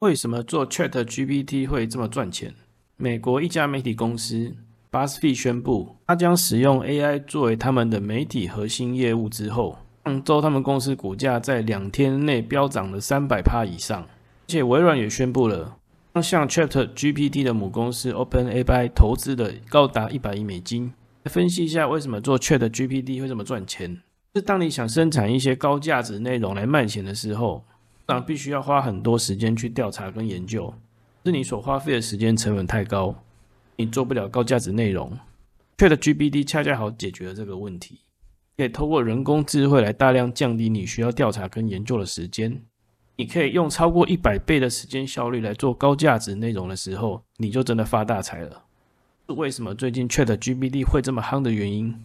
为什么做 Chat GPT 会这么赚钱？美国一家媒体公司 BuzzFeed 宣布，他将使用 AI 作为他们的媒体核心业务之后，上周他们公司股价在两天内飙涨了三百趴以上。而且微软也宣布了，向 Chat GPT 的母公司 OpenAI 投资的高达一百亿美金。分析一下为什么做 Chat GPT 会这么赚钱？是当你想生产一些高价值内容来卖钱的时候。当然必须要花很多时间去调查跟研究，是你所花费的时间成本太高，你做不了高价值内容。Chat GPT 恰恰好解决了这个问题，可以通过人工智慧来大量降低你需要调查跟研究的时间。你可以用超过一百倍的时间效率来做高价值内容的时候，你就真的发大财了。是为什么最近 Chat GPT 会这么夯的原因？